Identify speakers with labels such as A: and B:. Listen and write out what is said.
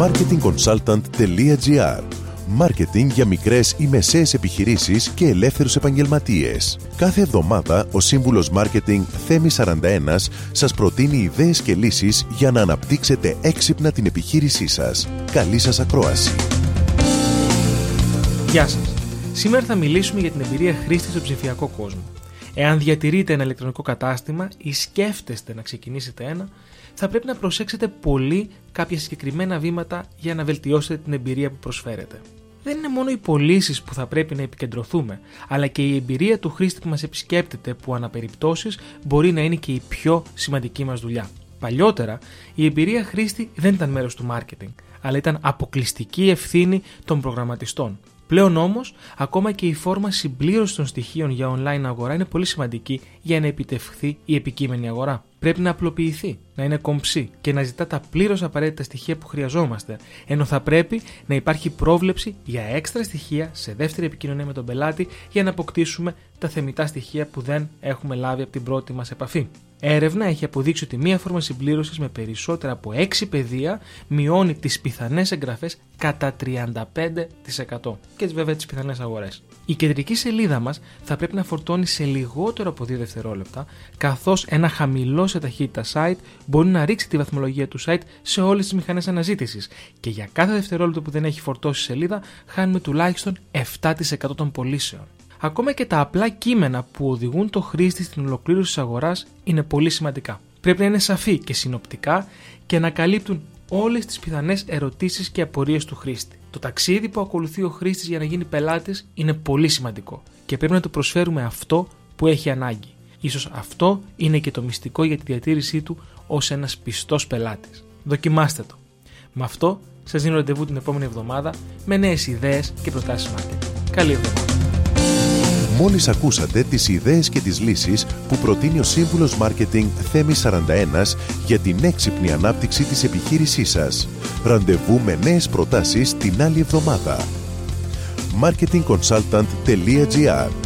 A: marketingconsultant.gr Μάρκετινγκ για μικρές ή μεσαίες επιχειρήσεις και ελεύθερους επαγγελματίες. Κάθε εβδομάδα ο σύμβουλος Μάρκετινγκ Θέμη 41 σας προτείνει ιδέες και λύσεις για να αναπτύξετε έξυπνα την επιχείρησή σας. Καλή σας ακρόαση.
B: Γεια σας. Σήμερα θα μιλήσουμε για την εμπειρία χρήστη στο ψηφιακό κόσμο. Εάν διατηρείτε ένα ηλεκτρονικό κατάστημα ή σκέφτεστε να ξεκινήσετε ένα, θα πρέπει να προσέξετε πολύ κάποια συγκεκριμένα βήματα για να βελτιώσετε την εμπειρία που προσφέρετε. Δεν είναι μόνο οι πωλήσεις που θα πρέπει να επικεντρωθούμε, αλλά και η εμπειρία του χρήστη που μας επισκέπτεται, που αναπεριπτώσει μπορεί να είναι και η πιο σημαντική μας δουλειά. Παλιότερα, η εμπειρία χρήστη δεν ήταν μέρος του marketing, αλλά ήταν αποκλειστική ευθύνη των προγραμματιστών. Πλέον όμως, ακόμα και η φόρμα συμπλήρωσης των στοιχείων για online αγορά είναι πολύ σημαντική για να επιτευχθεί η επικείμενη αγορά. Πρέπει να απλοποιηθεί, να είναι κομψή και να ζητά τα πλήρως απαραίτητα στοιχεία που χρειαζόμαστε, ενώ θα πρέπει να υπάρχει πρόβλεψη για έξτρα στοιχεία σε δεύτερη επικοινωνία με τον πελάτη για να αποκτήσουμε τα θεμητά στοιχεία που δεν έχουμε λάβει από την πρώτη μας επαφή. Έρευνα έχει αποδείξει ότι μία φόρμα συμπλήρωσης με περισσότερα από 6 πεδία μειώνει τις πιθανές εγγραφές κατά 35% και βέβαια τις πιθανές αγορές. Η κεντρική σελίδα μας θα πρέπει να φορτώνει σε λιγότερο από 2 δευτερόλεπτα, καθώς ένα χαμηλό σε ταχύτητα site μπορεί να ρίξει τη βαθμολογία του site σε όλες τις μηχανές αναζήτησης και για κάθε δευτερόλεπτο που δεν έχει φορτώσει σελίδα χάνουμε τουλάχιστον 7% των πωλήσεων. Ακόμα και τα απλά κείμενα που οδηγούν το χρήστη στην ολοκλήρωση της αγοράς είναι πολύ σημαντικά. Πρέπει να είναι σαφή και συνοπτικά και να καλύπτουν όλες τις πιθανές ερωτήσεις και απορίες του χρήστη. Το ταξίδι που ακολουθεί ο χρήστης για να γίνει πελάτης είναι πολύ σημαντικό και πρέπει να του προσφέρουμε αυτό που έχει ανάγκη. Ίσως αυτό είναι και το μυστικό για τη διατήρησή του ως ένας πιστός πελάτης. Δοκιμάστε το. Με αυτό σας δίνω ραντεβού την επόμενη εβδομάδα με νέες ιδέες και προτάσεις marketing. Καλή εβδομάδα.
A: Μόλις ακούσατε τις ιδέες και τις λύσεις που προτείνει ο σύμβουλος Μάρκετινγκ Θέμης 41 για την έξυπνη ανάπτυξη της επιχείρησής σας. Ραντεβού με νέες προτάσεις την άλλη εβδομάδα. marketingconsultant.gr